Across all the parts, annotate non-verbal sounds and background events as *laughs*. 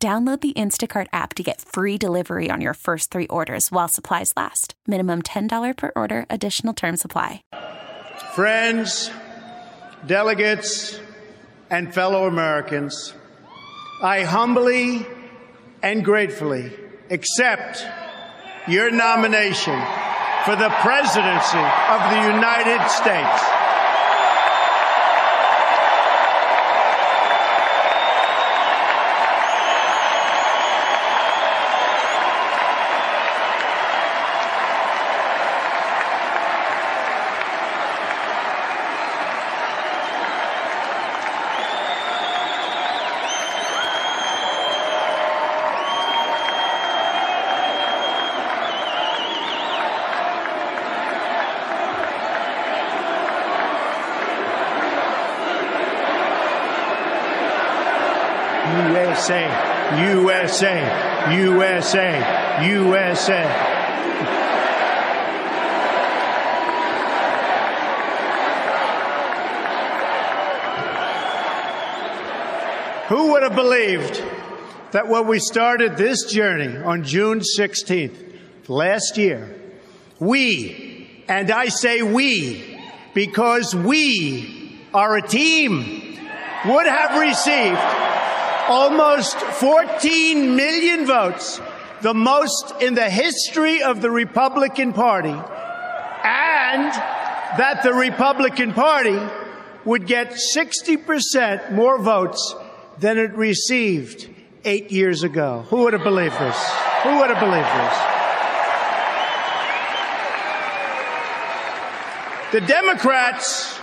Download the Instacart app to get free delivery on your first three orders while supplies last. Minimum $10 per order, additional term supply. Friends, delegates, and fellow Americans, I humbly and gratefully accept your nomination for the presidency of the United States. USA, USA, USA. Who would have believed that when we started this journey on June 16th last year, we, and I say we, because we are a team, would have received almost 14 million votes, the most in the history of the Republican Party, and that the Republican Party would get 60% more votes than it received eight years ago. Who would have believed this? Who would have believed this? The Democrats,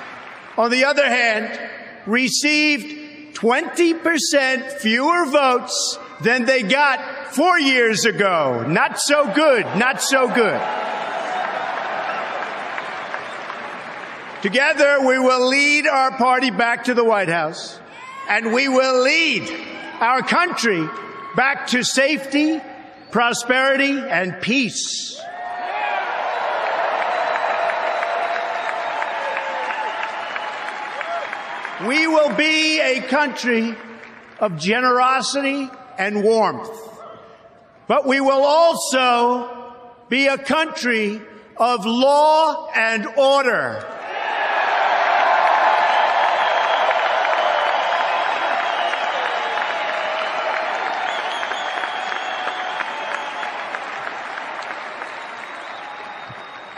on the other hand, received 20% fewer votes than they got four years ago. Not so good, not so good. Together, we will lead our party back to the White House and we will lead our country back to safety, prosperity, and peace. We will be a country of generosity and warmth, but we will also be a country of law and order.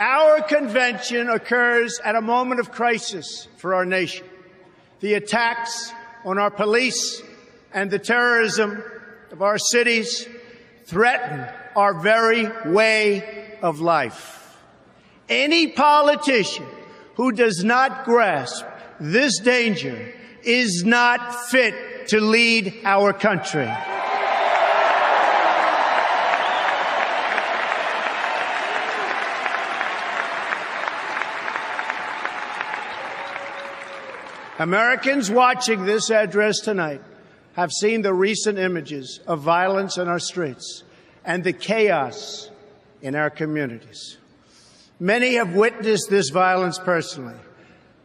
Our convention occurs at a moment of crisis for our nation. The attacks on our police and the terrorism of our cities threaten our very way of life. Any politician who does not grasp this danger is not fit to lead our country. Americans watching this address tonight have seen the recent images of violence in our streets and the chaos in our communities. Many have witnessed this violence personally.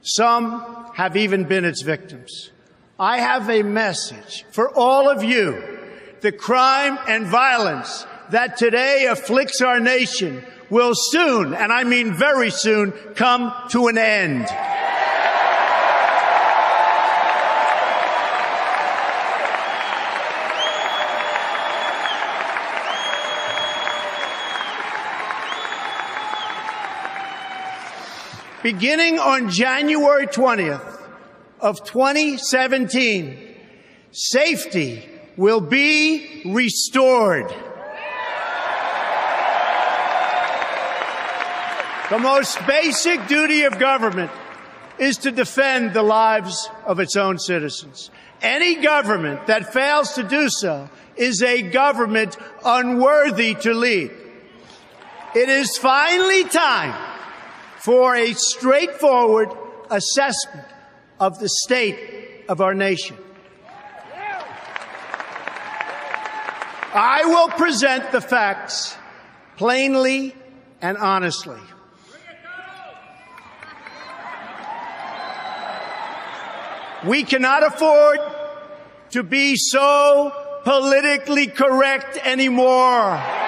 Some have even been its victims. I have a message for all of you. The crime and violence that today afflicts our nation will soon, and I mean very soon, come to an end. Beginning on January 20th of 2017, safety will be restored. The most basic duty of government is to defend the lives of its own citizens. Any government that fails to do so is a government unworthy to lead. It is finally time for a straightforward assessment of the state of our nation. I will present the facts plainly and honestly. We cannot afford to be so politically correct anymore.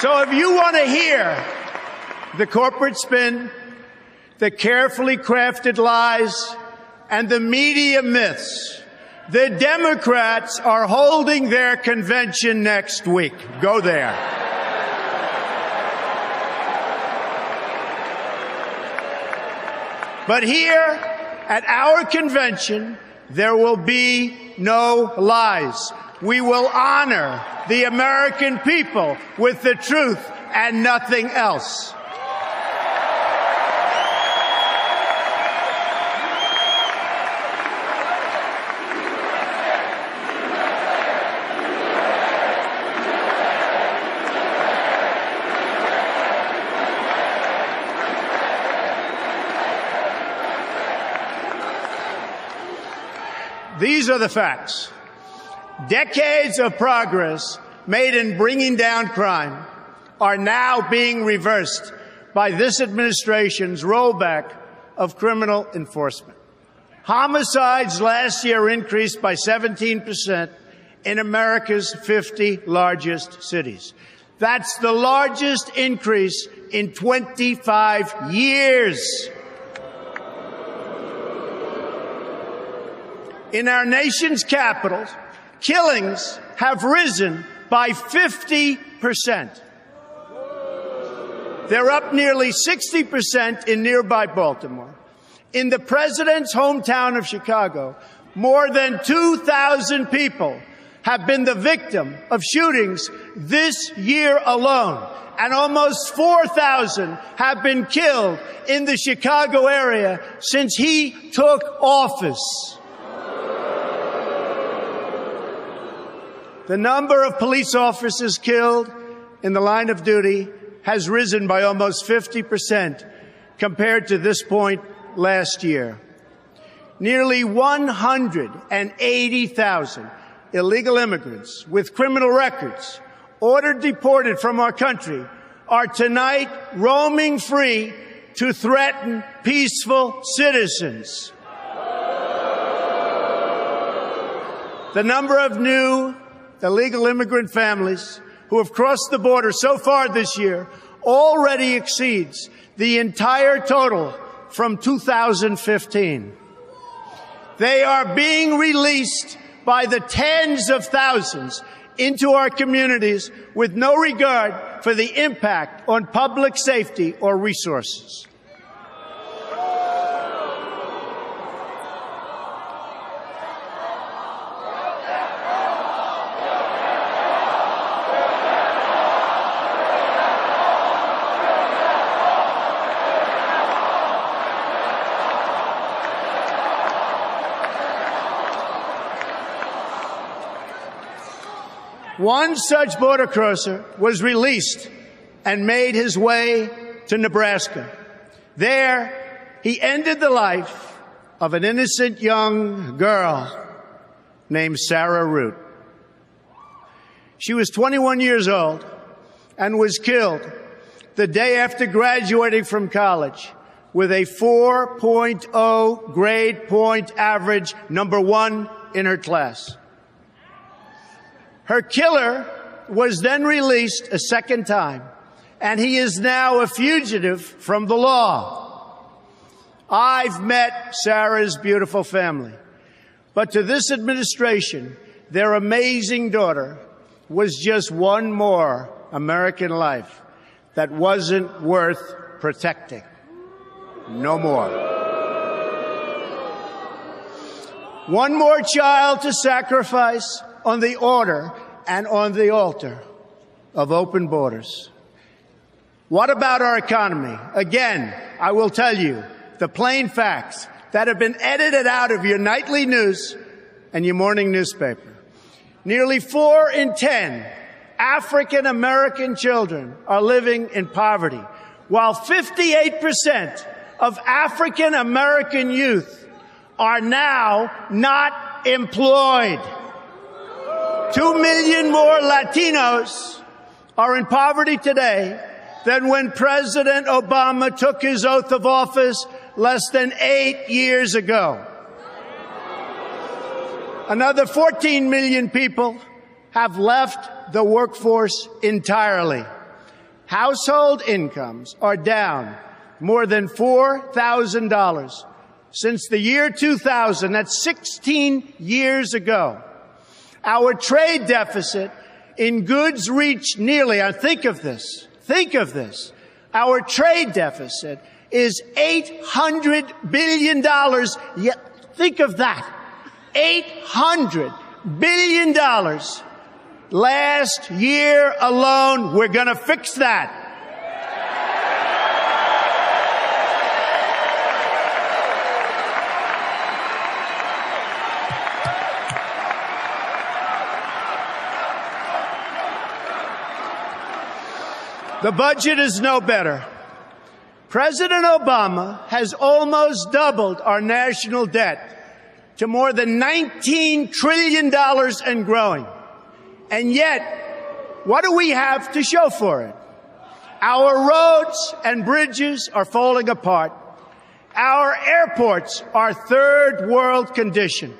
So if you want to hear the corporate spin, the carefully crafted lies, and the media myths, the Democrats are holding their convention next week. Go there. But here at our convention, there will be no lies. We will honor the American people with the truth and nothing else. These are the facts. Decades of progress made in bringing down crime are now being reversed by this administration's rollback of criminal enforcement. Homicides last year increased by 17% in America's 50 largest cities. That's the largest increase in 25 years. In our nation's capitals, killings have risen by 50%. They're up nearly 60% in nearby Baltimore. In the president's hometown of Chicago, more than 2,000 people have been the victim of shootings this year alone. And almost 4,000 have been killed in the Chicago area since he took office. The number of police officers killed in the line of duty has risen by almost 50% compared to this point last year. Nearly 180,000 illegal immigrants with criminal records ordered deported from our country are tonight roaming free to threaten peaceful citizens. The number of new illegal immigrant families who have crossed the border so far this year already exceeds the entire total from 2015. They are being released by the tens of thousands into our communities with no regard for the impact on public safety or resources. One such border crosser was released and made his way to Nebraska. There, he ended the life of an innocent young girl named Sarah Root. She was 21 years old and was killed the day after graduating from college with a 4.0 grade point average, number one in her class. Her killer was then released a second time, and he is now a fugitive from the law. I've met Sarah's beautiful family, but to this administration, their amazing daughter was just one more American life that wasn't worth protecting. No more. One more child to sacrifice on the order and on the altar of open borders. What about our economy? Again, I will tell you the plain facts that have been edited out of your nightly news and your morning newspaper. Nearly four in ten African American children are living in poverty, while 58% of African American youth are now not employed. Two million more Latinos are in poverty today than when President Obama took his oath of office less than eight years ago. Another 14 million people have left the workforce entirely. Household incomes are down more than $4,000 since the year 2000. That's 16 years ago. Our trade deficit in goods reached nearly, I think of this, think of this. Our trade deficit is $800 billion. Yeah, think of that. $800 billion. Last year alone, we're going to fix that. The budget is no better. President Obama has almost doubled our national debt to more than $19 trillion and growing. And yet, what do we have to show for it? Our roads and bridges are falling apart. Our airports are third world condition.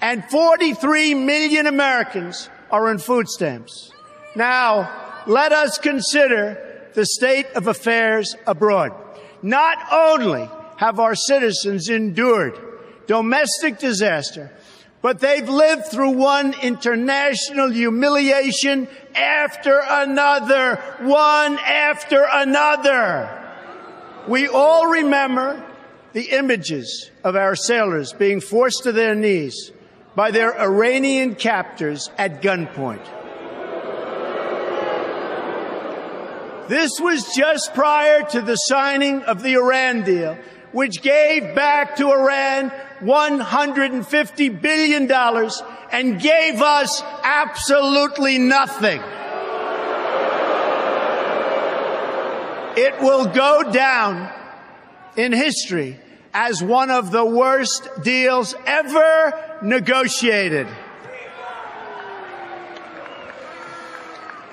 And 43 million Americans are on food stamps. Now, let us consider the state of affairs abroad. Not only have our citizens endured domestic disaster, but they've lived through one international humiliation after another, one after another. We all remember the images of our sailors being forced to their knees by their Iranian captors at gunpoint. This was just prior to the signing of the Iran deal, which gave back to Iran $150 billion and gave us absolutely nothing. It will go down in history as one of the worst deals ever negotiated.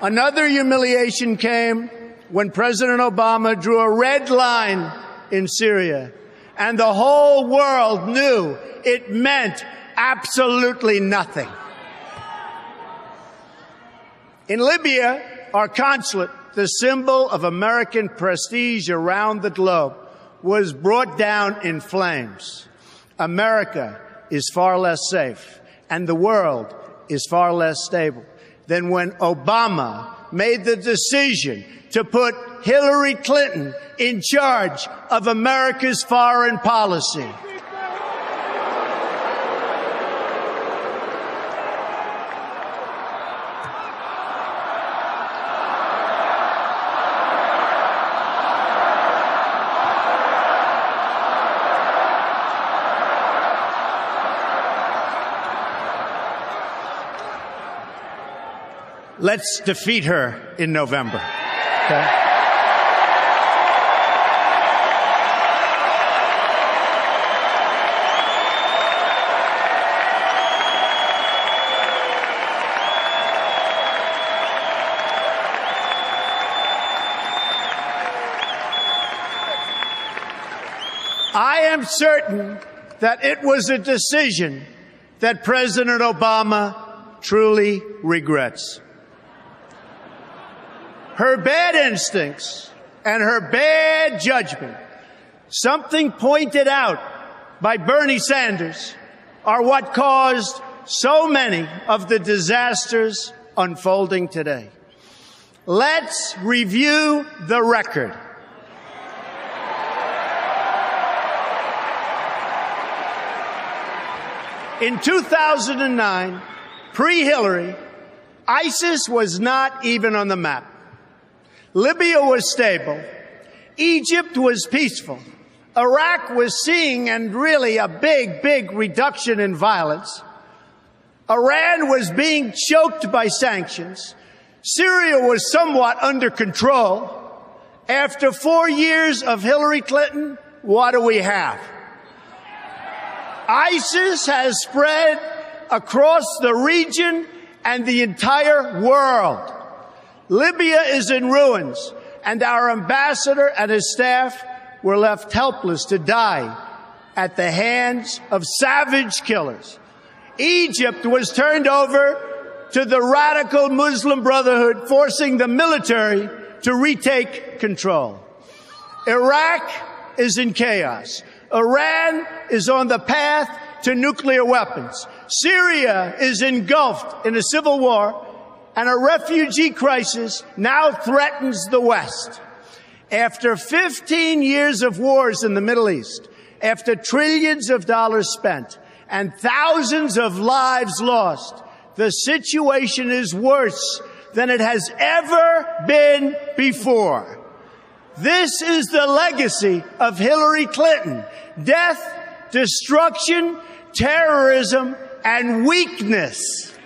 Another humiliation came when President Obama drew a red line in Syria and the whole world knew it meant absolutely nothing. In Libya, our consulate, the symbol of American prestige around the globe, was brought down in flames. America is far less safe and the world is far less stable than when Obama made the decision to put Hillary Clinton in charge of America's foreign policy. Let's defeat her in November. Okay. I am certain that it was a decision that President Obama truly regrets her bad instincts and her bad judgment, something pointed out by Bernie Sanders, are what caused so many of the disasters unfolding today. Let's review the record. In 2009, pre Hillary, ISIS was not even on the map. Libya was stable. Egypt was peaceful. Iraq was seeing and really a big, big reduction in violence. Iran was being choked by sanctions. Syria was somewhat under control. After four years of Hillary Clinton, what do we have? ISIS has spread across the region and the entire world. Libya is in ruins and our ambassador and his staff were left helpless to die at the hands of savage killers. Egypt was turned over to the radical Muslim Brotherhood, forcing the military to retake control. Iraq is in chaos. Iran is on the path to nuclear weapons. Syria is engulfed in a civil war and a refugee crisis now threatens the West. After 15 years of wars in the Middle East, after trillions of dollars spent and thousands of lives lost, the situation is worse than it has ever been before. This is the legacy of Hillary Clinton. Death, destruction, terrorism, and weakness.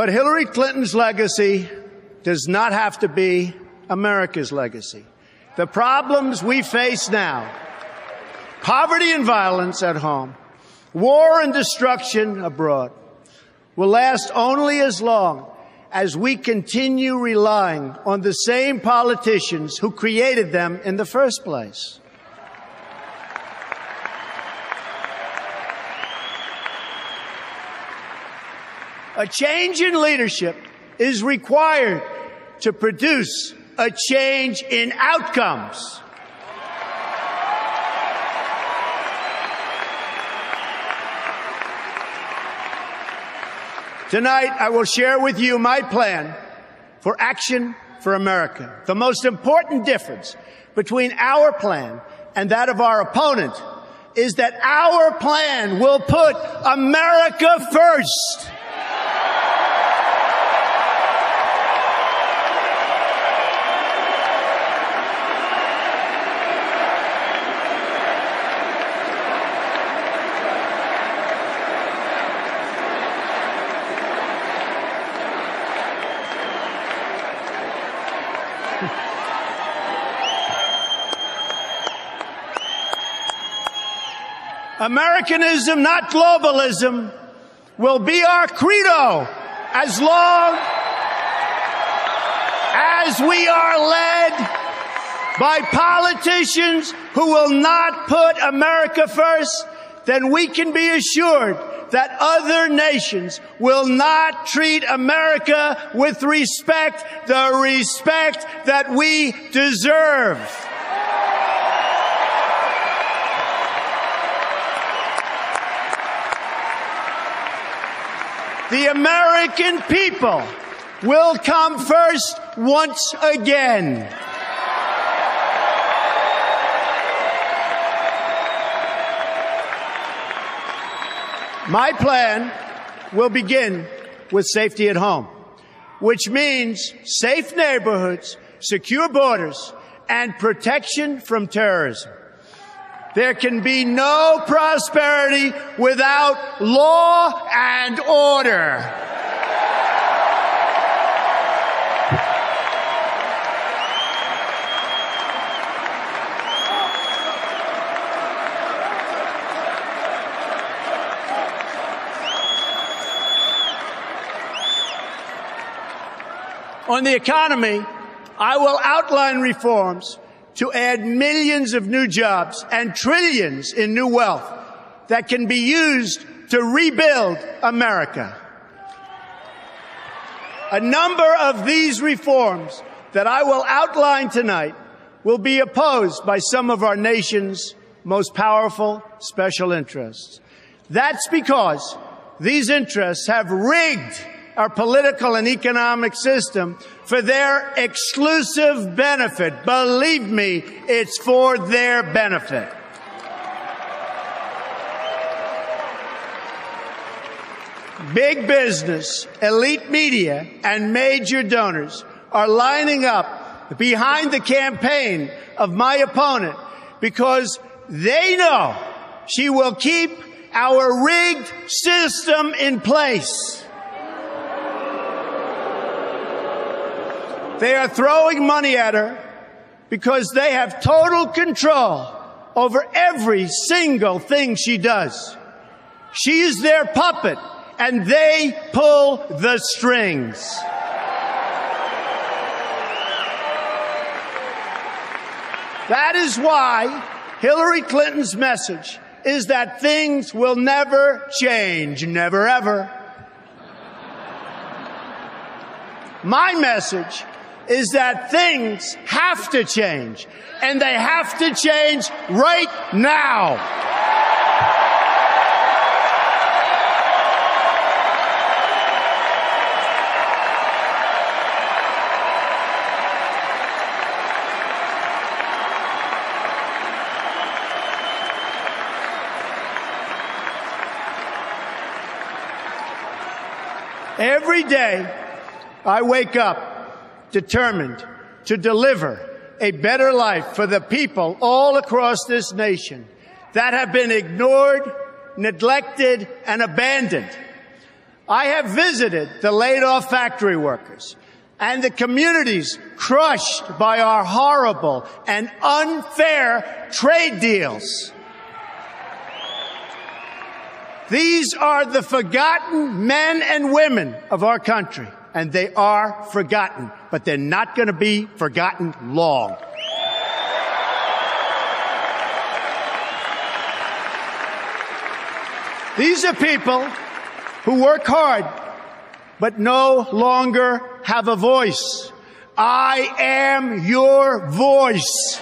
But Hillary Clinton's legacy does not have to be America's legacy. The problems we face now, poverty and violence at home, war and destruction abroad, will last only as long as we continue relying on the same politicians who created them in the first place. A change in leadership is required to produce a change in outcomes. Tonight, I will share with you my plan for action for America. The most important difference between our plan and that of our opponent is that our plan will put America first. Americanism, not globalism, will be our credo as long as we are led by politicians who will not put America first, then we can be assured that other nations will not treat America with respect, the respect that we deserve. The American people will come first once again. My plan will begin with safety at home, which means safe neighborhoods, secure borders, and protection from terrorism. There can be no prosperity without law and order. On the economy, I will outline reforms to add millions of new jobs and trillions in new wealth that can be used to rebuild America. A number of these reforms that I will outline tonight will be opposed by some of our nation's most powerful special interests. That's because these interests have rigged our political and economic system for their exclusive benefit. Believe me, it's for their benefit. Big business, elite media, and major donors are lining up behind the campaign of my opponent because they know she will keep our rigged system in place. They are throwing money at her because they have total control over every single thing she does. She is their puppet and they pull the strings. That is why Hillary Clinton's message is that things will never change. Never ever. My message is that things have to change and they have to change right now. Every day I wake up determined to deliver a better life for the people all across this nation that have been ignored, neglected, and abandoned. I have visited the laid off factory workers and the communities crushed by our horrible and unfair trade deals. These are the forgotten men and women of our country, and they are forgotten, but they're not going to be forgotten long. These are people who work hard, but no longer have a voice. I am your voice.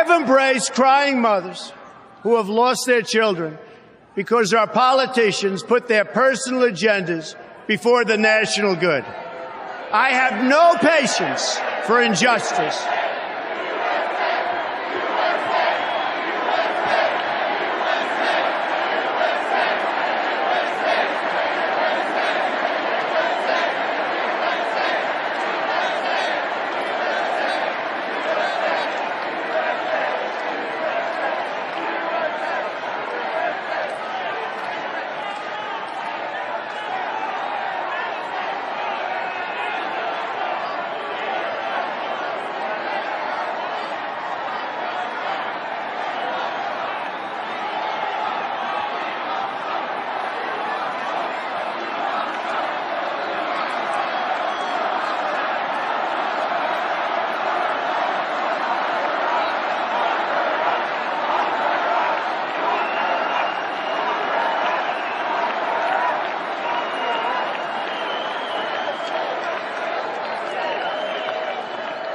Have embraced crying mothers who have lost their children because our politicians put their personal agendas before the national good. I have no patience for injustice.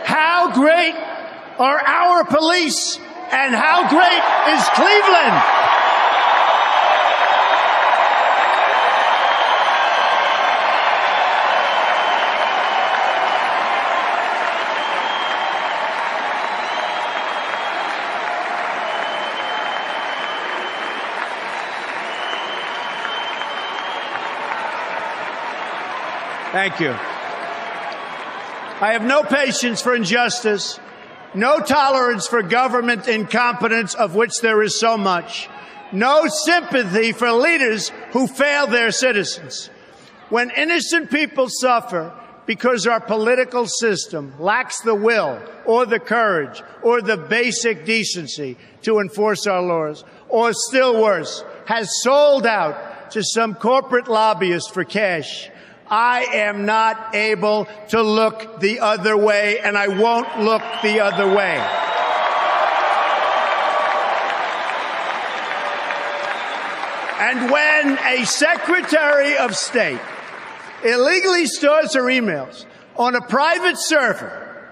How great are our police and how great is Cleveland? Thank you. I have no patience for injustice, no tolerance for government incompetence, of which there is so much, no sympathy for leaders who fail their citizens. When innocent people suffer because our political system lacks the will or the courage or the basic decency to enforce our laws, or still worse, has sold out to some corporate lobbyist for cash, I am not able to look the other way, and I won't look the other way. And when a Secretary of State illegally stores her emails on a private server,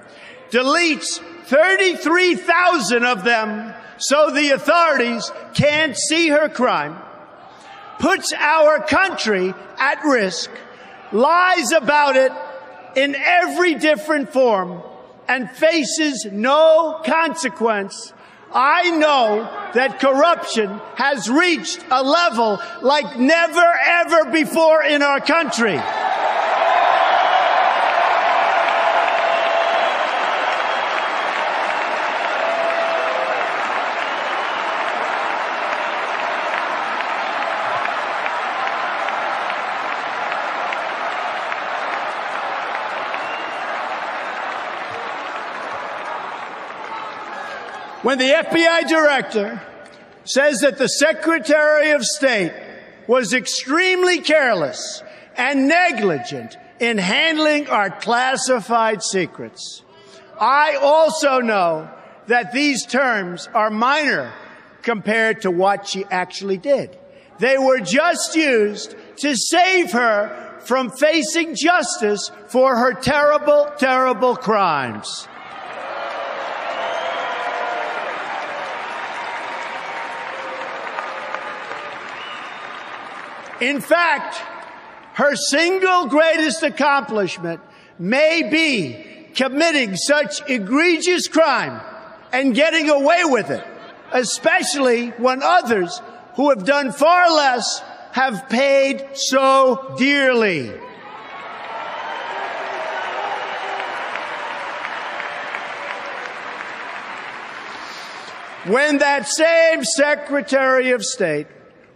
deletes 33,000 of them so the authorities can't see her crime, puts our country at risk, lies about it in every different form, and faces no consequence, I know that corruption has reached a level like never ever before in our country. When the FBI director says that the Secretary of State was extremely careless and negligent in handling our classified secrets, I also know that these terms are minor compared to what she actually did. They were just used to save her from facing justice for her terrible, terrible crimes. In fact, her single greatest accomplishment may be committing such egregious crime and getting away with it, especially when others who have done far less have paid so dearly. When that same Secretary of State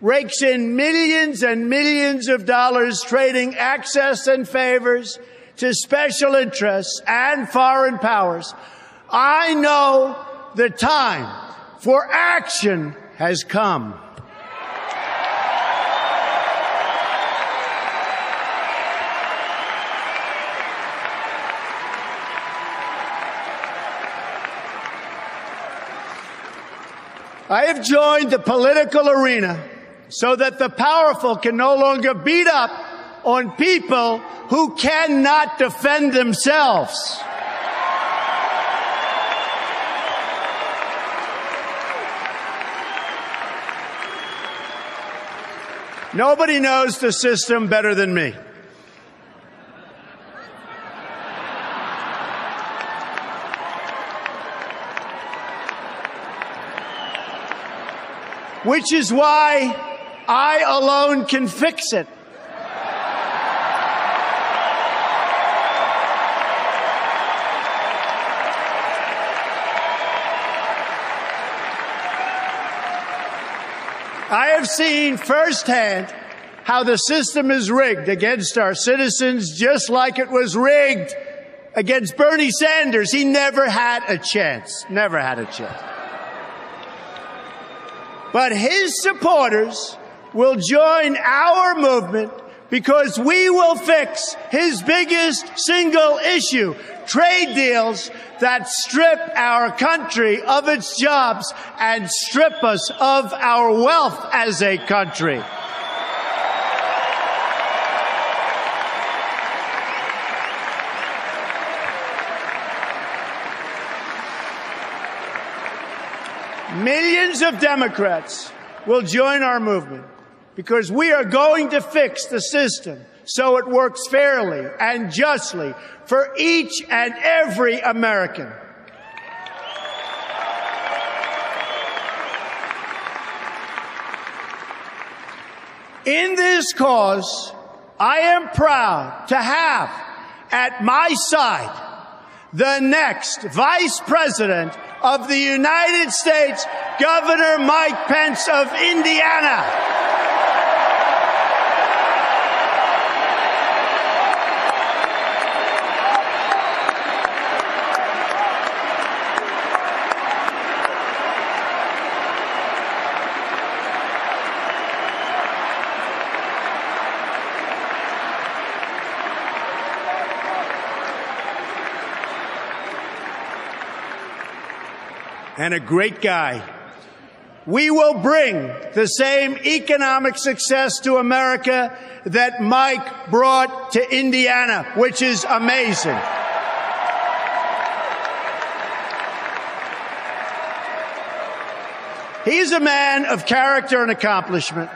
rakes in millions and millions of dollars trading access and favors to special interests and foreign powers. I know the time for action has come. I have joined the political arena so that the powerful can no longer beat up on people who cannot defend themselves. Nobody knows the system better than me. Which is why I alone can fix it. I have seen firsthand how the system is rigged against our citizens, just like it was rigged against Bernie Sanders. He never had a chance. Never had a chance. But his supporters will join our movement because we will fix his biggest single issue, trade deals that strip our country of its jobs and strip us of our wealth as a country. Millions of Democrats will join our movement because we are going to fix the system so it works fairly and justly for each and every American. In this cause, I am proud to have at my side the next Vice President of the United States, Governor Mike Pence of Indiana. And a great guy. we will bring the same economic success to America that Mike brought to Indiana, which is amazing. He's a man of character and accomplishment.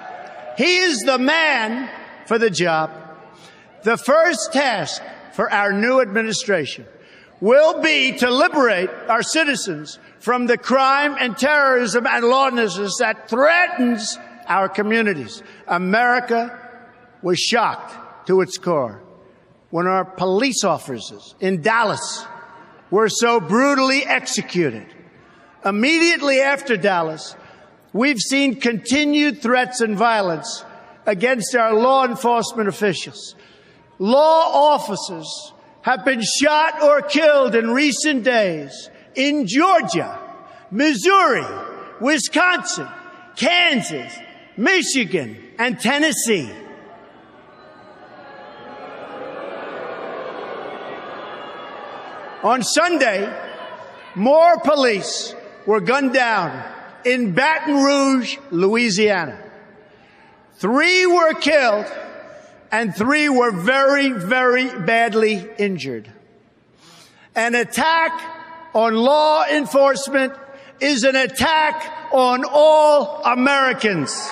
He is the man for the job. The first task for our new administration will be to liberate our citizens from the crime and terrorism and lawlessness that threatens our communities. America was shocked to its core when our police officers in Dallas were so brutally executed. Immediately after Dallas, we've seen continued threats and violence against our law enforcement officials. Law officers have been shot or killed in recent days in Georgia, Missouri, Wisconsin, Kansas, Michigan, and Tennessee. On Sunday, more police were gunned down in Baton Rouge, Louisiana. Three were killed and three were very, very badly injured. An attack on law enforcement is an attack on all Americans.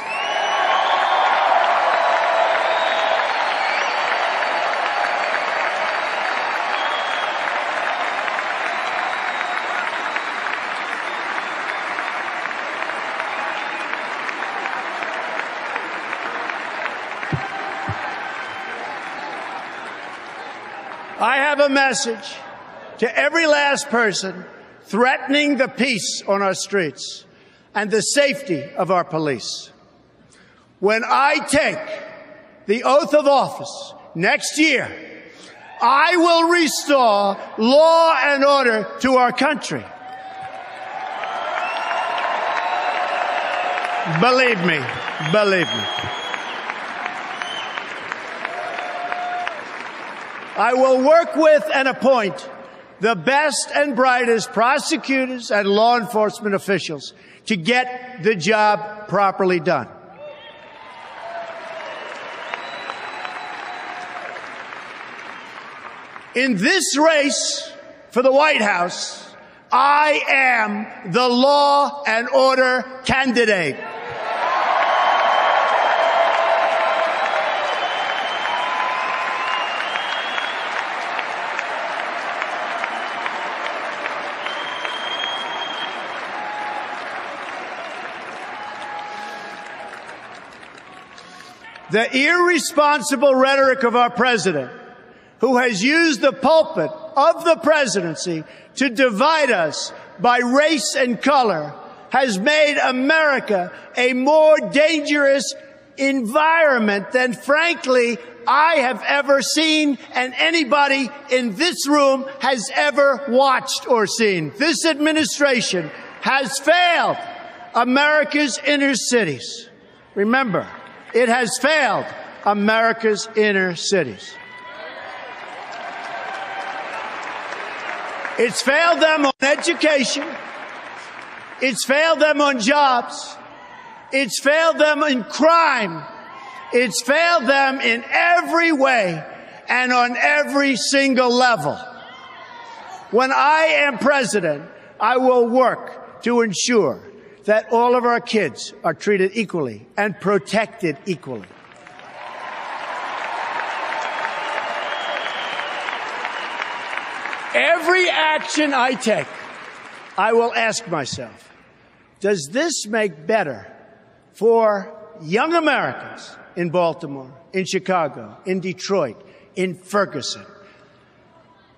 I have a message to every last person threatening the peace on our streets and the safety of our police. When I take the oath of office next year, I will restore law and order to our country. Believe me, believe me. I will work with and appoint the best and brightest prosecutors and law enforcement officials to get the job properly done. In this race for the White House, I am the law and order candidate. The irresponsible rhetoric of our president, who has used the pulpit of the presidency to divide us by race and color, has made America a more dangerous environment than frankly I have ever seen and anybody in this room has ever watched or seen. This administration has failed America's inner cities. Remember, it has failed America's inner cities. It's failed them on education. It's failed them on jobs. It's failed them in crime. It's failed them in every way and on every single level. When I am president, I will work to ensure that all of our kids are treated equally and protected equally. Every action I take, I will ask myself, does this make better for young Americans in Baltimore, in Chicago, in Detroit, in Ferguson,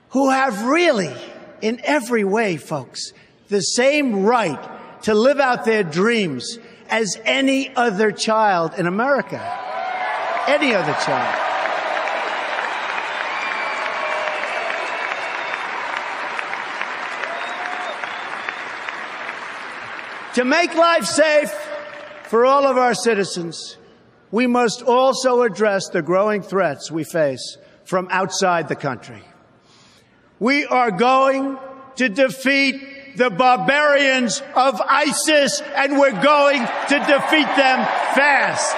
who have really, in every way, folks, the same right to live out their dreams as any other child in America. Any other child. To make life safe for all of our citizens, we must also address the growing threats we face from outside the country. We are going to defeat the barbarians of ISIS and we're going to defeat them fast.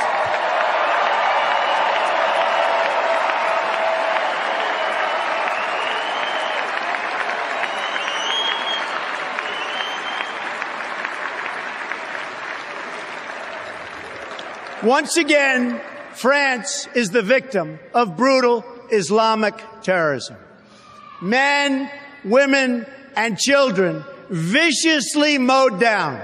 Once again, France is the victim of brutal Islamic terrorism. Men, women, and children viciously mowed down,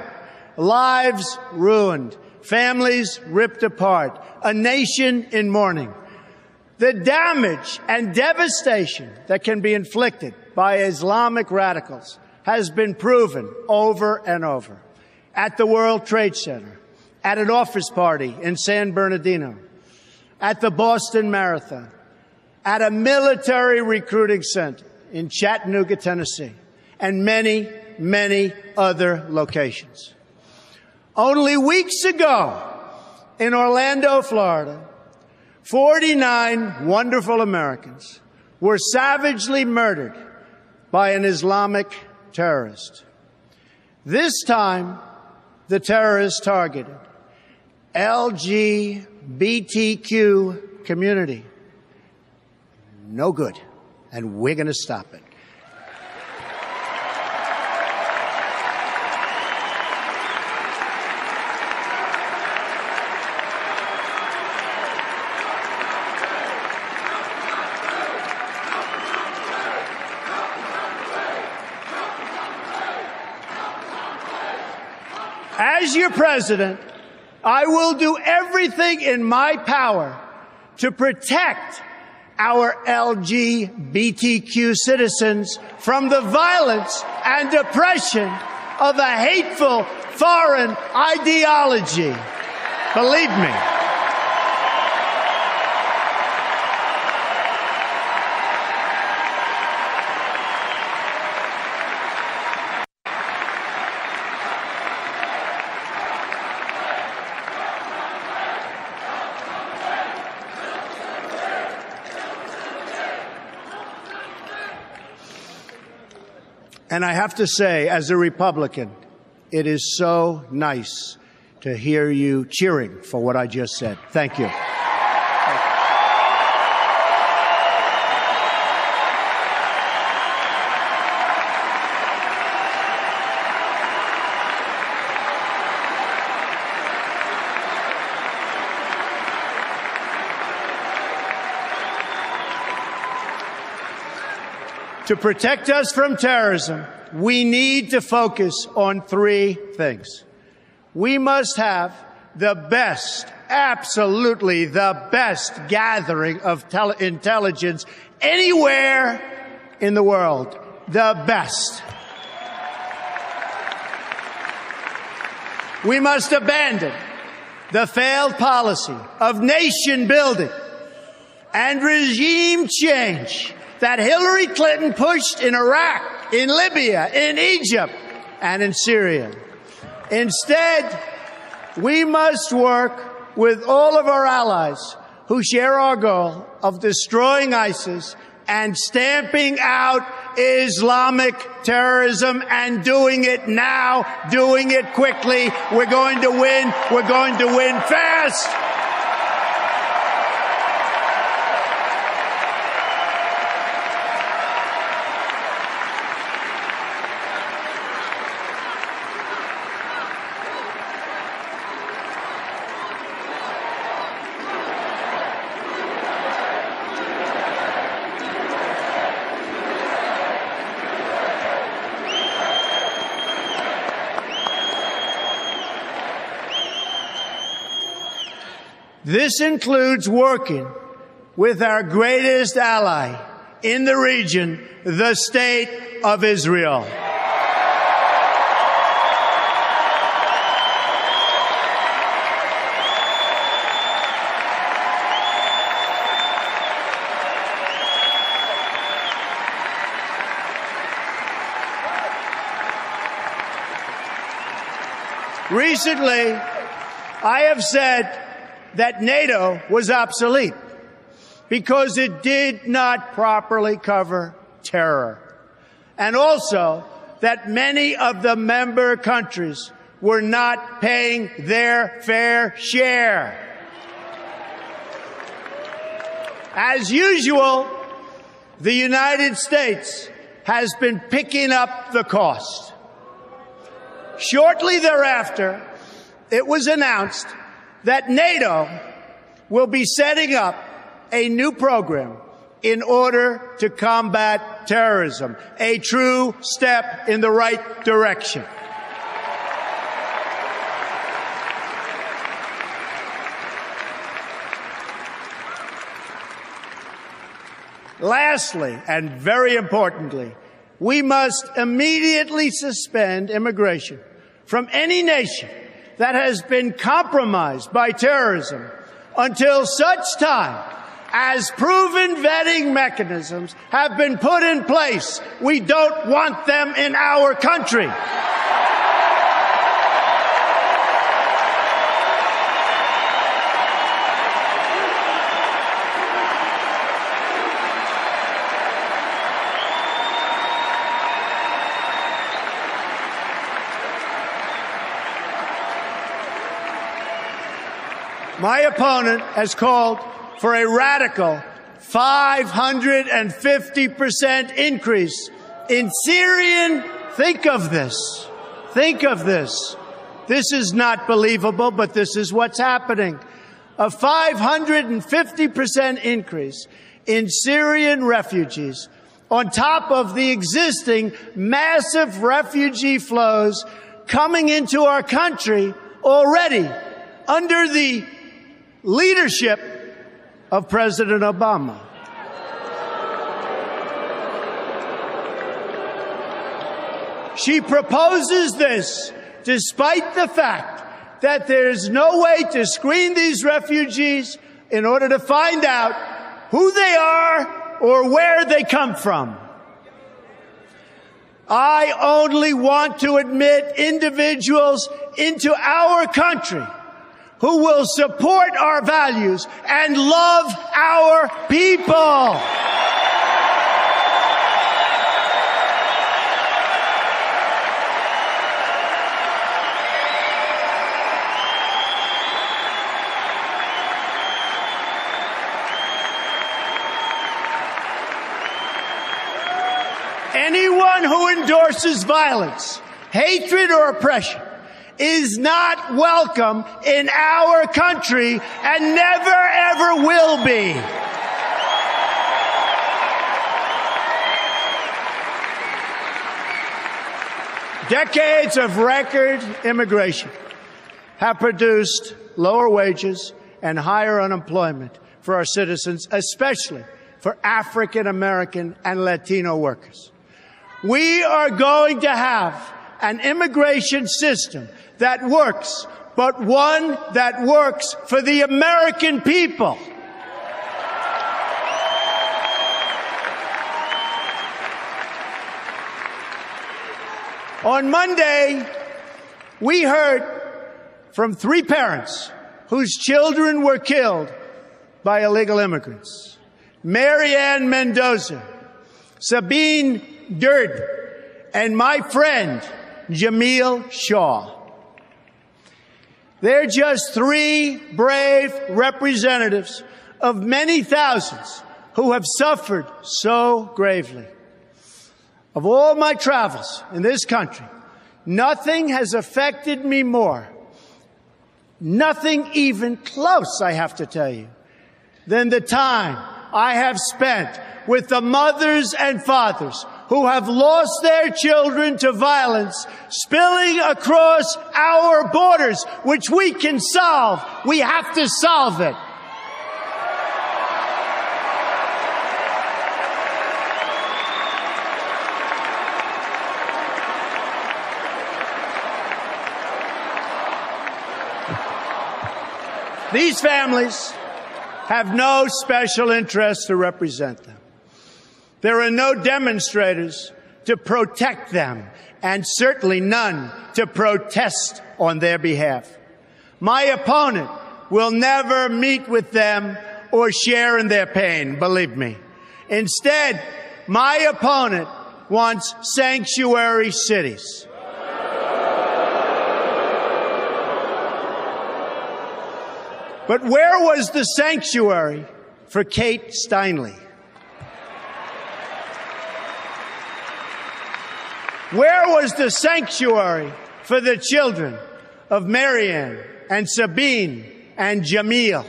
lives ruined, families ripped apart, a nation in mourning. The damage and devastation that can be inflicted by Islamic radicals has been proven over and over at the World Trade Center, at an office party in San Bernardino, at the Boston Marathon, at a military recruiting center in Chattanooga, Tennessee, and many, many other locations. Only weeks ago in Orlando, Florida, 49 wonderful Americans were savagely murdered by an Islamic terrorist. This time, the terrorist targeted LGBTQ community. No good. And we're going to stop it. Your president, I will do everything in my power to protect our LGBTQ citizens from the violence and oppression of a hateful foreign ideology. Believe me. And I have to say, as a Republican, it is so nice to hear you cheering for what I just said. Thank you. To protect us from terrorism, we need to focus on three things. We must have the best, absolutely the best gathering of intelligence anywhere in the world. The best. We must abandon the failed policy of nation building and regime change that Hillary Clinton pushed in Iraq, in Libya, in Egypt, and in Syria. Instead, we must work with all of our allies who share our goal of destroying ISIS and stamping out Islamic terrorism and doing it now, doing it quickly. We're going to win. We're going to win fast. This includes working with our greatest ally in the region, the state of Israel. Recently, I have said that NATO was obsolete because it did not properly cover terror. And also that many of the member countries were not paying their fair share. As usual, the United States has been picking up the cost. Shortly thereafter, it was announced that NATO will be setting up a new program in order to combat terrorism, a true step in the right direction. Lastly, and very importantly, we must immediately suspend immigration from any nation that has been compromised by terrorism until such time as proven vetting mechanisms have been put in place. We don't want them in our country. My opponent has called for a radical 550% increase in Syrian. Think of this. Think of this. This is not believable, but this is what's happening. A 550% increase in Syrian refugees on top of the existing massive refugee flows coming into our country already under the leadership of President Obama. She proposes this despite the fact that there's no way to screen these refugees in order to find out who they are or where they come from. I only want to admit individuals into our country who will support our values and love our people. Anyone who endorses violence, hatred, or oppression is not welcome in our country and never ever will be. Decades of record immigration have produced lower wages and higher unemployment for our citizens, especially for African American and Latino workers. We are going to have an immigration system that works, but one that works for the American people. On Monday, we heard from three parents whose children were killed by illegal immigrants. Mary Ann Mendoza, Sabine Durden, and my friend, Jamiel Shaw. They're just three brave representatives of many thousands who have suffered so gravely. Of all my travels in this country, nothing has affected me more, nothing even close, I have to tell you, than the time I have spent with the mothers and fathers who have lost their children to violence spilling across our borders, which we can solve. We have to solve it. These families have no special interest to represent them. There are no demonstrators to protect them and certainly none to protest on their behalf. My opponent will never meet with them or share in their pain, believe me. Instead, my opponent wants sanctuary cities. But where was the sanctuary for Kate Steinle? Where was the sanctuary for the children of Mary Ann and Sabine and Jamiel?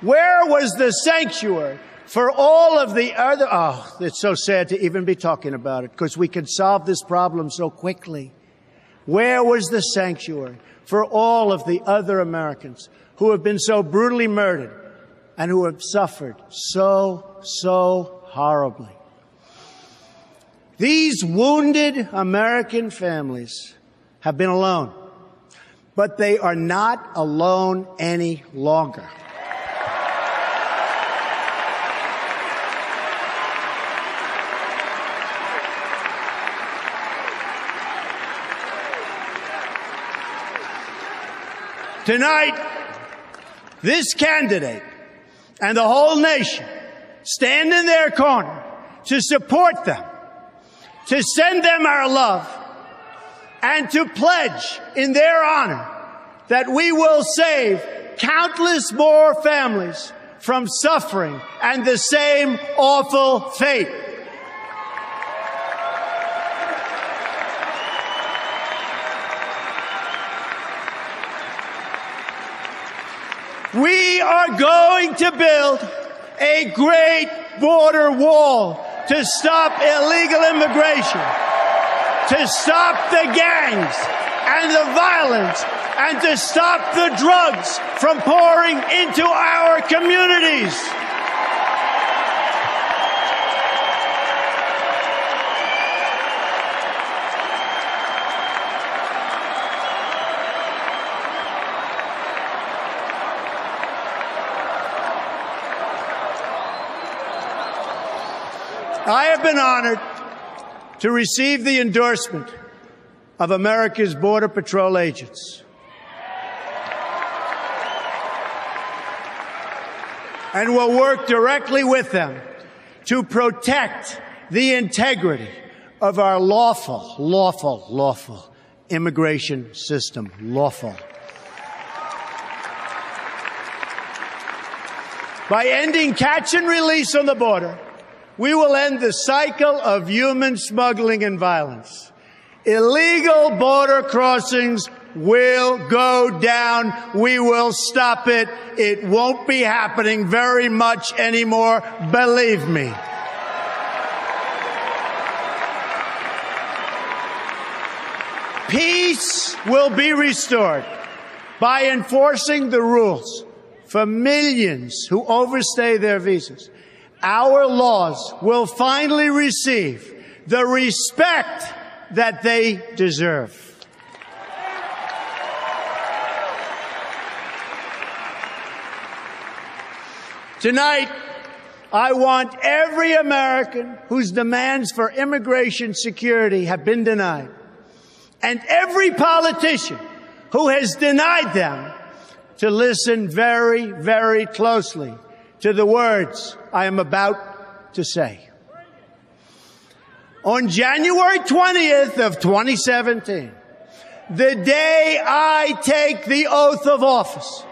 Where was the sanctuary for all of the other? Oh, it's so sad to even be talking about it because we can solve this problem so quickly. Where was the sanctuary for all of the other Americans who have been so brutally murdered and who have suffered so, so horribly? These wounded American families have been alone, but they are not alone any longer. Tonight, this candidate and the whole nation stand in their corner to support them to send them our love and to pledge in their honor that we will save countless more families from suffering and the same awful fate. We are going to build a great border wall to stop illegal immigration, to stop the gangs and the violence, and to stop the drugs from pouring into our communities. I have been honored to receive the endorsement of America's Border Patrol agents. And will work directly with them to protect the integrity of our lawful, lawful, lawful immigration system. Lawful. By ending catch and release on the border, we will end the cycle of human smuggling and violence. Illegal border crossings will go down. We will stop it. It won't be happening very much anymore. Believe me. Peace will be restored by enforcing the rules for millions who overstay their visas our laws will finally receive the respect that they deserve. Tonight, I want every American whose demands for immigration security have been denied, and every politician who has denied them to listen very, very closely to the words I am about to say. On January 20th of 2017, the day I take the oath of office,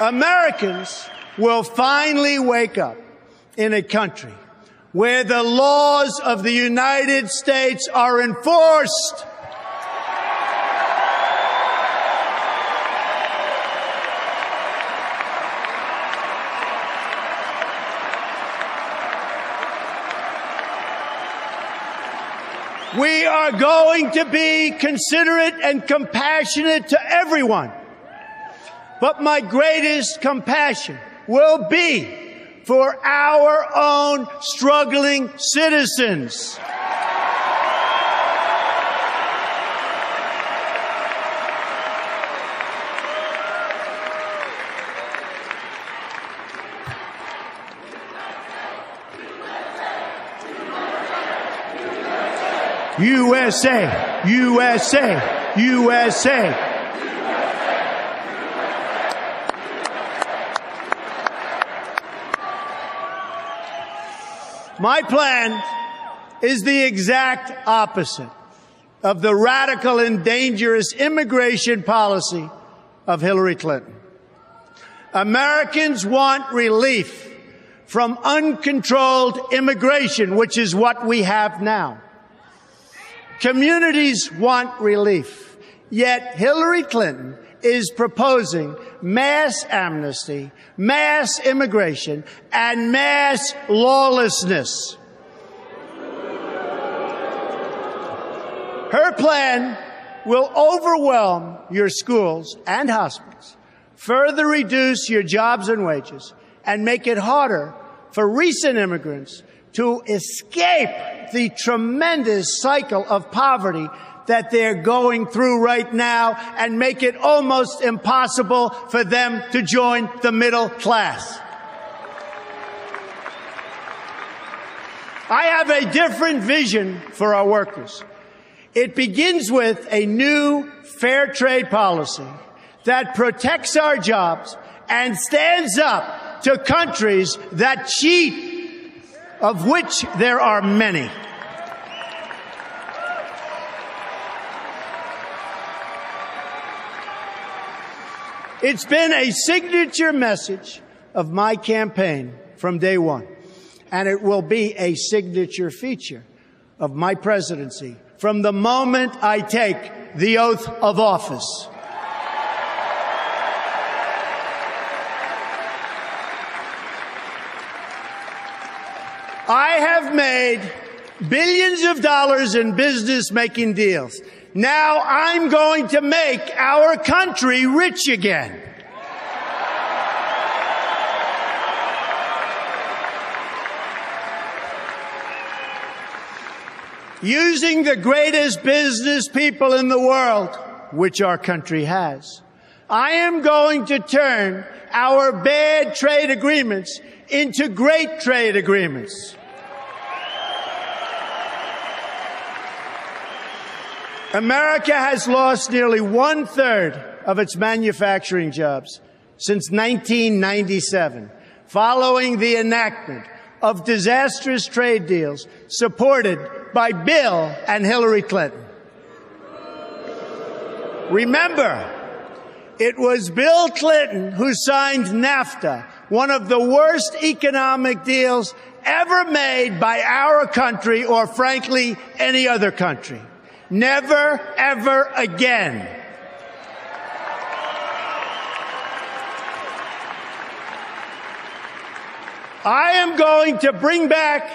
Americans will finally wake up in a country where the laws of the United States are enforced We are going to be considerate and compassionate to everyone. But my greatest compassion will be for our own struggling citizens. USA, USA, USA. My plan is the exact opposite of the radical and dangerous immigration policy of Hillary Clinton. Americans want relief from uncontrolled immigration, which is what we have now. Communities want relief, yet Hillary Clinton is proposing mass amnesty, mass immigration, and mass lawlessness. Her plan will overwhelm your schools and hospitals, further reduce your jobs and wages, and make it harder for recent immigrants to escape the tremendous cycle of poverty that they're going through right now and make it almost impossible for them to join the middle class. I have a different vision for our workers. It begins with a new fair trade policy that protects our jobs and stands up to countries that cheat, of which there are many. It's been a signature message of my campaign from day one, and it will be a signature feature of my presidency from the moment I take the oath of office. I have made billions of dollars in business making deals. Now I'm going to make our country rich again. using the greatest business people in the world, which our country has. I am going to turn our bad trade agreements into great trade agreements. America has lost nearly one third of its manufacturing jobs since 1997, following the enactment of disastrous trade deals supported by Bill and Hillary Clinton. Remember, it was Bill Clinton who signed NAFTA, one of the worst economic deals ever made by our country or frankly any other country. Never, ever again. I am going to bring back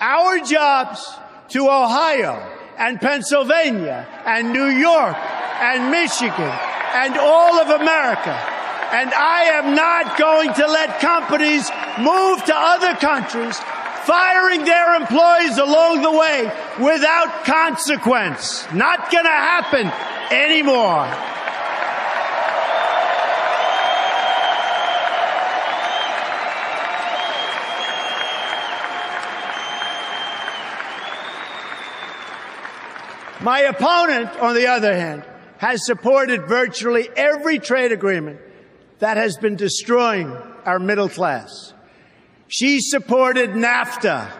our jobs to Ohio and Pennsylvania and New York and Michigan and all of America. And I am not going to let companies move to other countries, firing their employees along the way without consequence. Not going to happen anymore. My opponent, on the other hand, has supported virtually every trade agreement that has been destroying our middle class. She supported NAFTA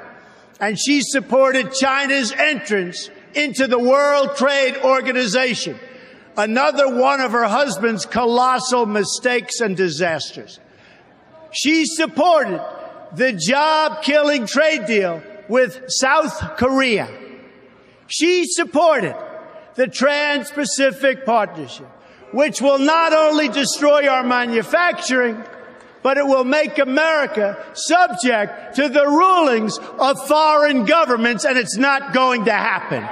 and she supported China's entrance into the World Trade Organization, another one of her husband's colossal mistakes and disasters. She supported the job killing trade deal with South Korea she supported the Trans-Pacific Partnership, which will not only destroy our manufacturing, but it will make America subject to the rulings of foreign governments, and it's not going to happen.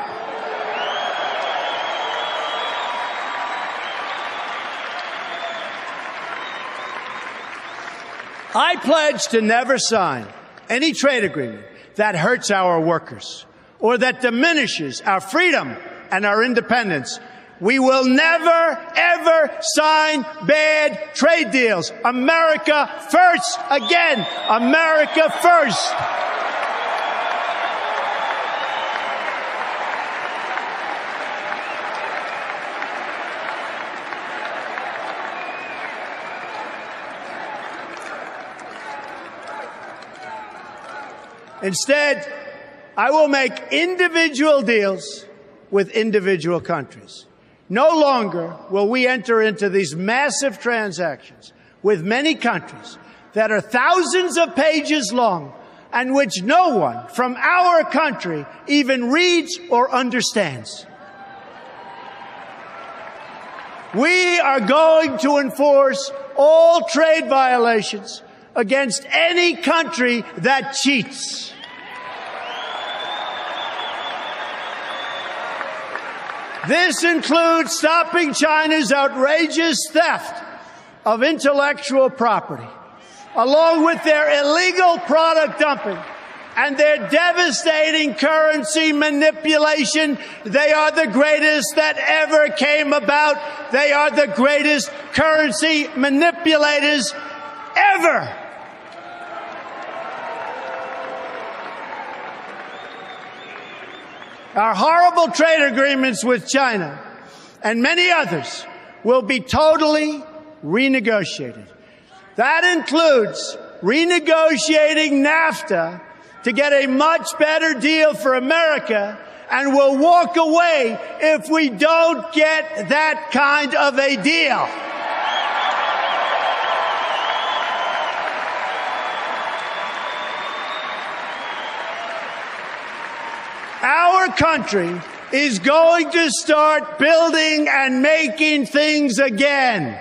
I pledge to never sign any trade agreement that hurts our workers or that diminishes our freedom and our independence. We will never, ever sign bad trade deals. America first again. America first. Instead, I will make individual deals with individual countries. No longer will we enter into these massive transactions with many countries that are thousands of pages long and which no one from our country even reads or understands. We are going to enforce all trade violations against any country that cheats. This includes stopping China's outrageous theft of intellectual property, along with their illegal product dumping and their devastating currency manipulation. They are the greatest that ever came about. They are the greatest currency manipulators ever. Our horrible trade agreements with China and many others will be totally renegotiated. That includes renegotiating NAFTA to get a much better deal for America and we'll walk away if we don't get that kind of a deal. Our country is going to start building and making things again.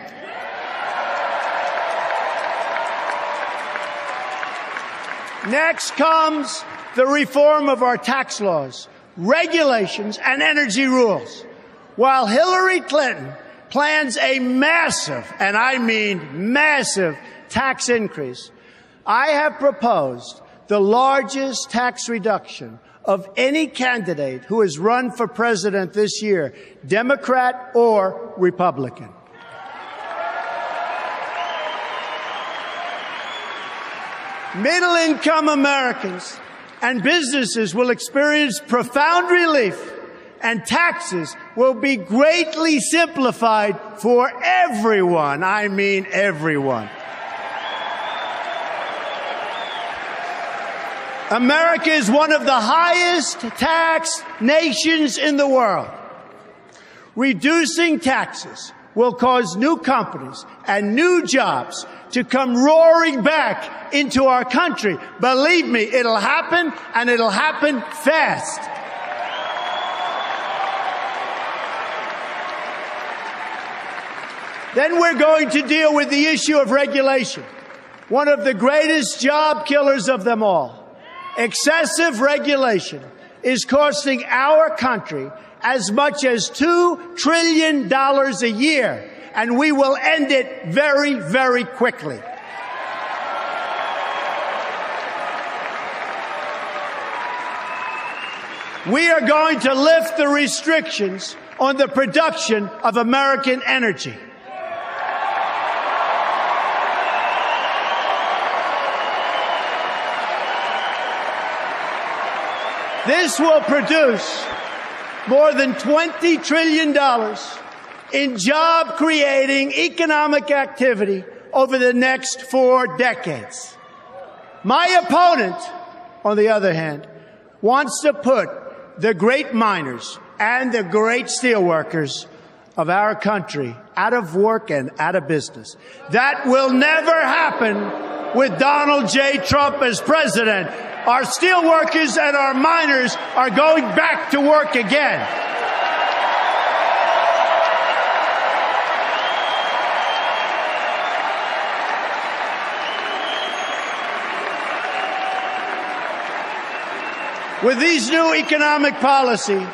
Next comes the reform of our tax laws, regulations, and energy rules. While Hillary Clinton plans a massive, and I mean massive, tax increase, I have proposed the largest tax reduction of any candidate who has run for president this year, Democrat or Republican. Middle income Americans and businesses will experience profound relief and taxes will be greatly simplified for everyone. I mean everyone. America is one of the highest taxed nations in the world. Reducing taxes will cause new companies and new jobs to come roaring back into our country. Believe me, it'll happen and it'll happen fast. Then we're going to deal with the issue of regulation, one of the greatest job killers of them all. Excessive regulation is costing our country as much as $2 trillion a year, and we will end it very, very quickly. We are going to lift the restrictions on the production of American energy. This will produce more than $20 trillion in job creating economic activity over the next four decades. My opponent, on the other hand, wants to put the great miners and the great steelworkers of our country out of work and out of business. That will never happen with Donald J. Trump as president. Our steelworkers and our miners are going back to work again. With these new economic policy,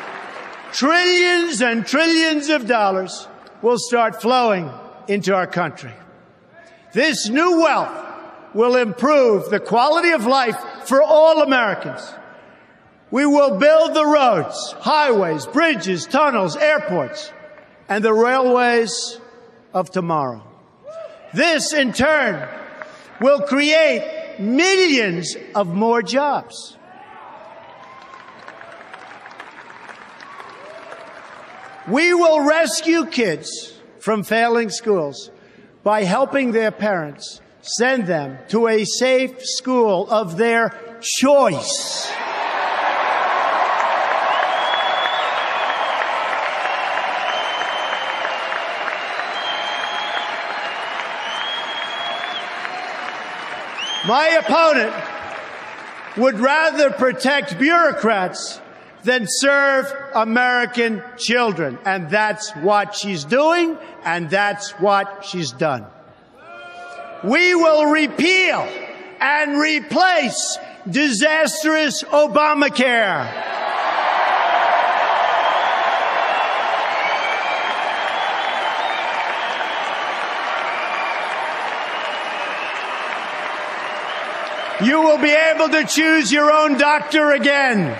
trillions and trillions of dollars will start flowing into our country. This new wealth will improve the quality of life for all Americans. We will build the roads, highways, bridges, tunnels, airports, and the railways of tomorrow. This, in turn, will create millions of more jobs. We will rescue kids from failing schools by helping their parents send them to a safe school of their choice. My opponent would rather protect bureaucrats than serve American children. And that's what she's doing, and that's what she's done. We will repeal and replace disastrous Obamacare. You will be able to choose your own doctor again.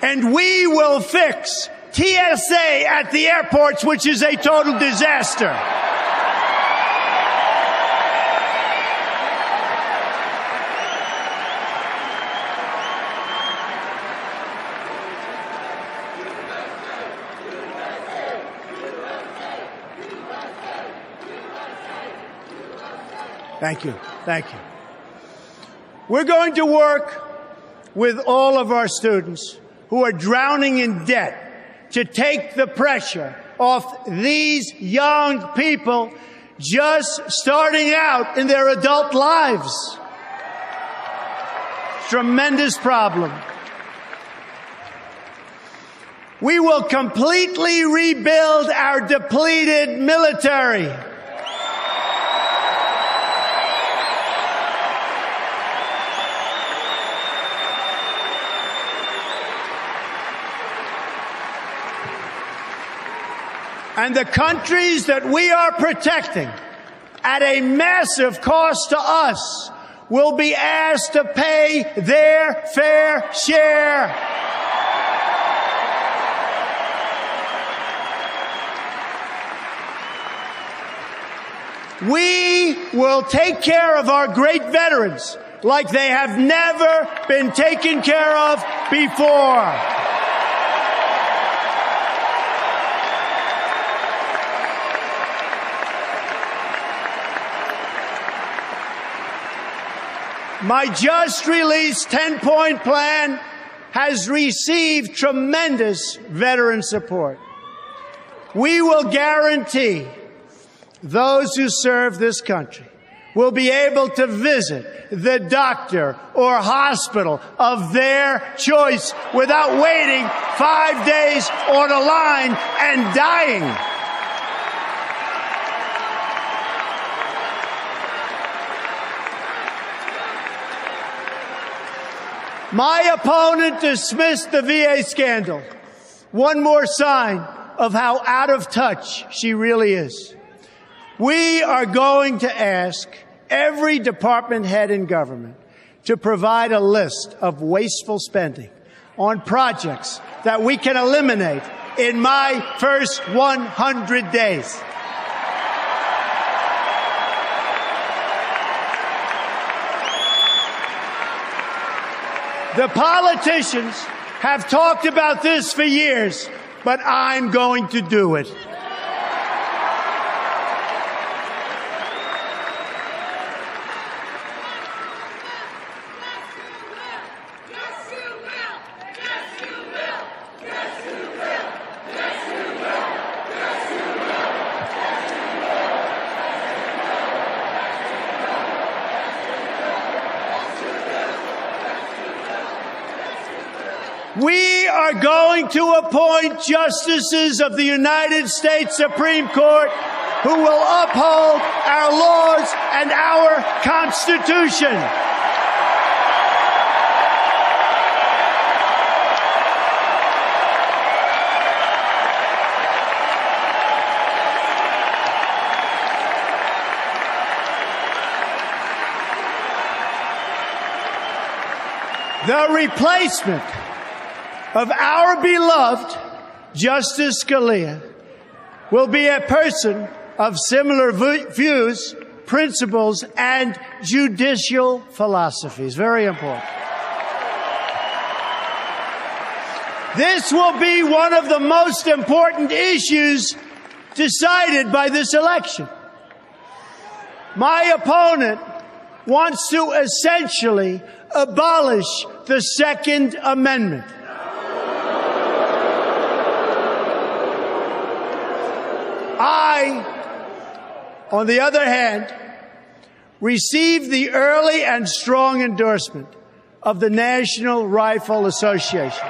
And we will fix TSA at the airports, which is a total disaster. Thank you. Thank you. We're going to work with all of our students who are drowning in debt to take the pressure off these young people just starting out in their adult lives. Tremendous problem. We will completely rebuild our depleted military. And the countries that we are protecting at a massive cost to us will be asked to pay their fair share. We will take care of our great veterans like they have never been taken care of before. My just released 10 point plan has received tremendous veteran support. We will guarantee those who serve this country will be able to visit the doctor or hospital of their choice without waiting five days on a line and dying. My opponent dismissed the VA scandal. One more sign of how out of touch she really is. We are going to ask every department head in government to provide a list of wasteful spending on projects that we can eliminate in my first 100 days. The politicians have talked about this for years, but I'm going to do it. We are going to appoint justices of the United States Supreme Court who will uphold our laws and our Constitution. The replacement of our beloved Justice Scalia will be a person of similar views, principles, and judicial philosophies. Very important. This will be one of the most important issues decided by this election. My opponent wants to essentially abolish the Second Amendment. I, on the other hand, received the early and strong endorsement of the National Rifle Association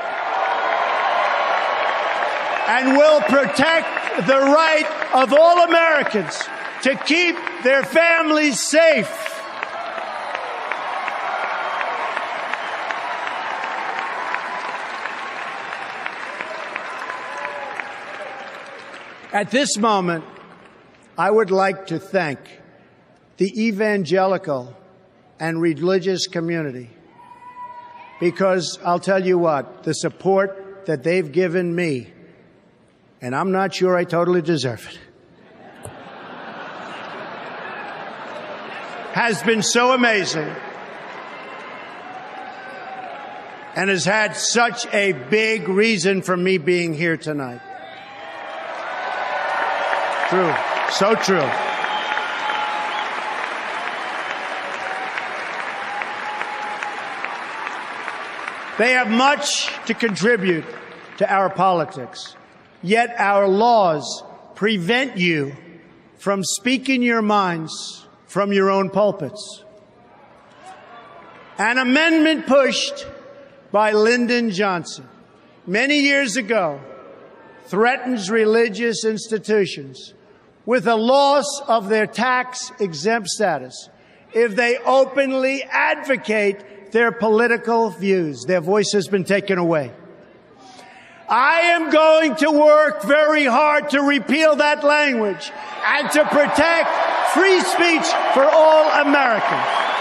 and will protect the right of all Americans to keep their families safe. At this moment, I would like to thank the evangelical and religious community because I'll tell you what, the support that they've given me, and I'm not sure I totally deserve it, *laughs* has been so amazing and has had such a big reason for me being here tonight. True. So true. They have much to contribute to our politics, yet our laws prevent you from speaking your minds from your own pulpits. An amendment pushed by Lyndon Johnson many years ago threatens religious institutions with a loss of their tax exempt status if they openly advocate their political views. Their voice has been taken away. I am going to work very hard to repeal that language and to protect free speech for all Americans.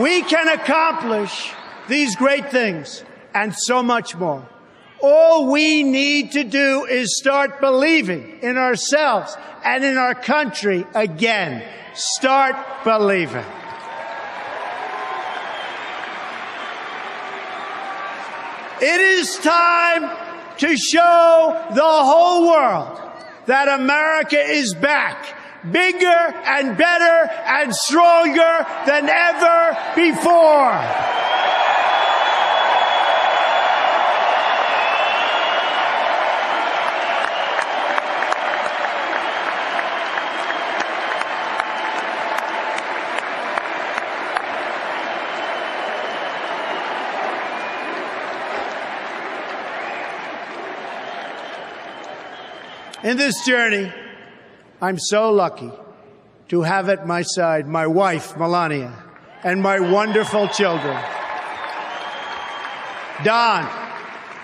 We can accomplish these great things and so much more. All we need to do is start believing in ourselves and in our country again. Start believing. It is time to show the whole world that America is back bigger and better and stronger than ever before. In this journey, I'm so lucky to have at my side my wife, Melania, and my wonderful children. Don,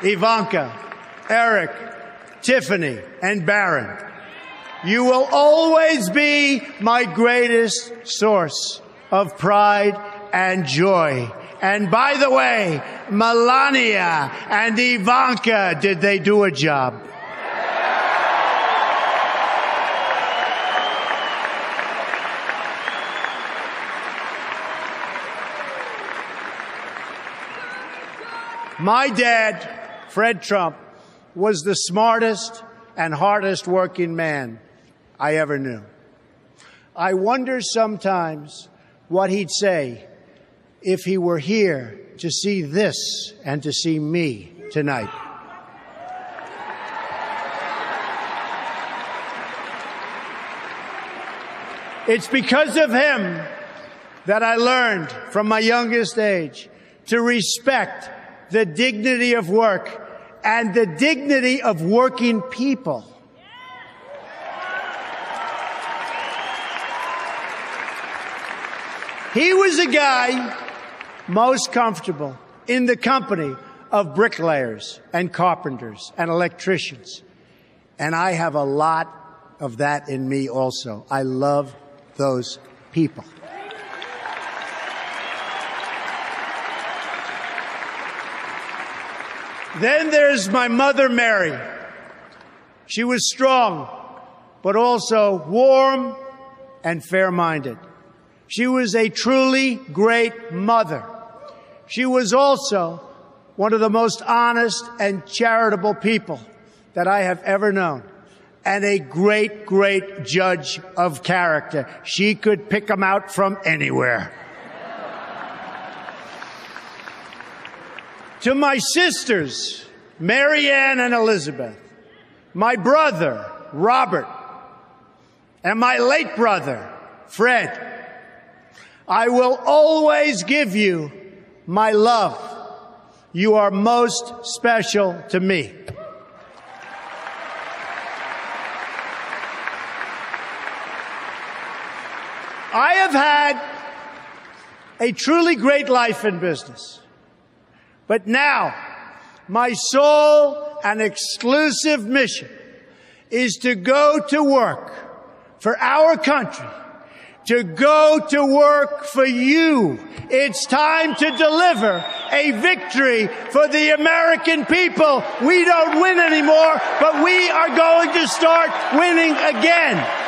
Ivanka, Eric, Tiffany, and Barron. You will always be my greatest source of pride and joy. And by the way, Melania and Ivanka, did they do a job? My dad, Fred Trump, was the smartest and hardest working man I ever knew. I wonder sometimes what he'd say if he were here to see this and to see me tonight. It's because of him that I learned from my youngest age to respect the dignity of work and the dignity of working people. He was a guy most comfortable in the company of bricklayers and carpenters and electricians. And I have a lot of that in me also. I love those people. Then there's my mother, Mary. She was strong, but also warm and fair minded. She was a truly great mother. She was also one of the most honest and charitable people that I have ever known and a great, great judge of character. She could pick them out from anywhere. To my sisters, Marianne and Elizabeth, my brother, Robert, and my late brother, Fred, I will always give you my love. You are most special to me. I have had a truly great life in business. But now, my sole and exclusive mission is to go to work for our country to go to work for you. It's time to deliver a victory for the American people. We don't win anymore, but we are going to start winning again.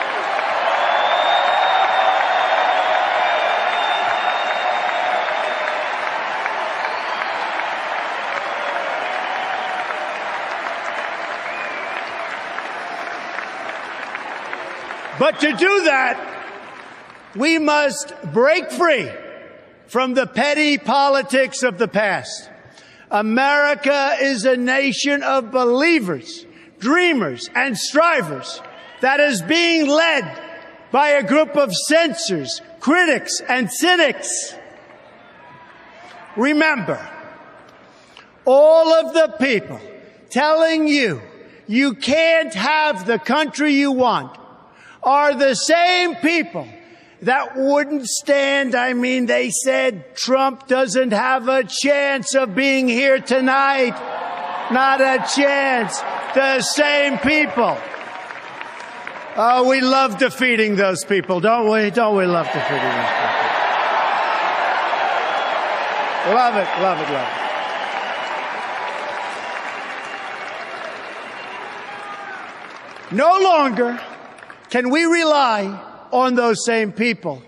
But to do that, we must break free from the petty politics of the past. America is a nation of believers, dreamers, and strivers that is being led by a group of censors, critics, and cynics. Remember, all of the people telling you you can't have the country you want are the same people that wouldn't stand. I mean, they said Trump doesn't have a chance of being here tonight. Not a chance. The same people. Oh, we love defeating those people, don't we? Don't we love defeating those people? Love it, love it, love it. No longer can we rely on those same people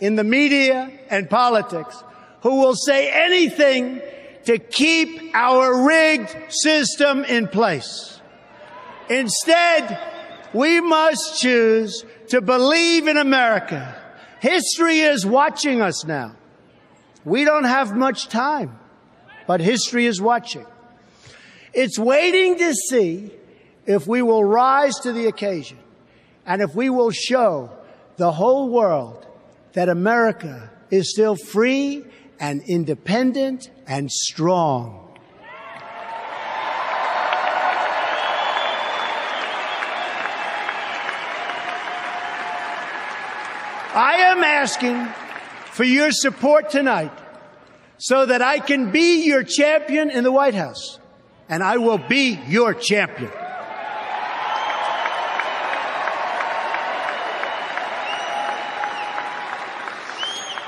in the media and politics who will say anything to keep our rigged system in place. Instead, we must choose to believe in America. History is watching us now. We don't have much time, but history is watching. It's waiting to see if we will rise to the occasion and if we will show the whole world that America is still free and independent and strong. I am asking for your support tonight so that I can be your champion in the White House. And I will be your champion.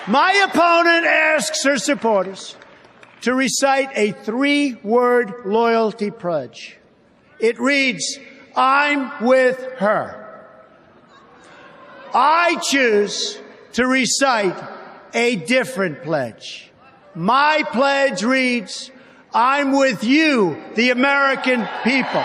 My opponent asks her supporters to recite a three word loyalty pledge. It reads, I'm with her. I choose to recite a different pledge. My pledge reads, I'm with you, the American people.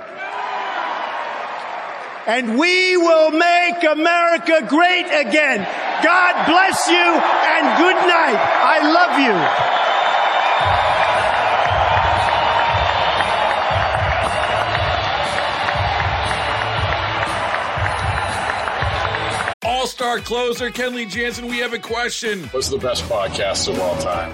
And we will make America great again. God bless you and good night. I love you. All-star closer Kenley Jansen, we have a question. What's the best podcast of all time?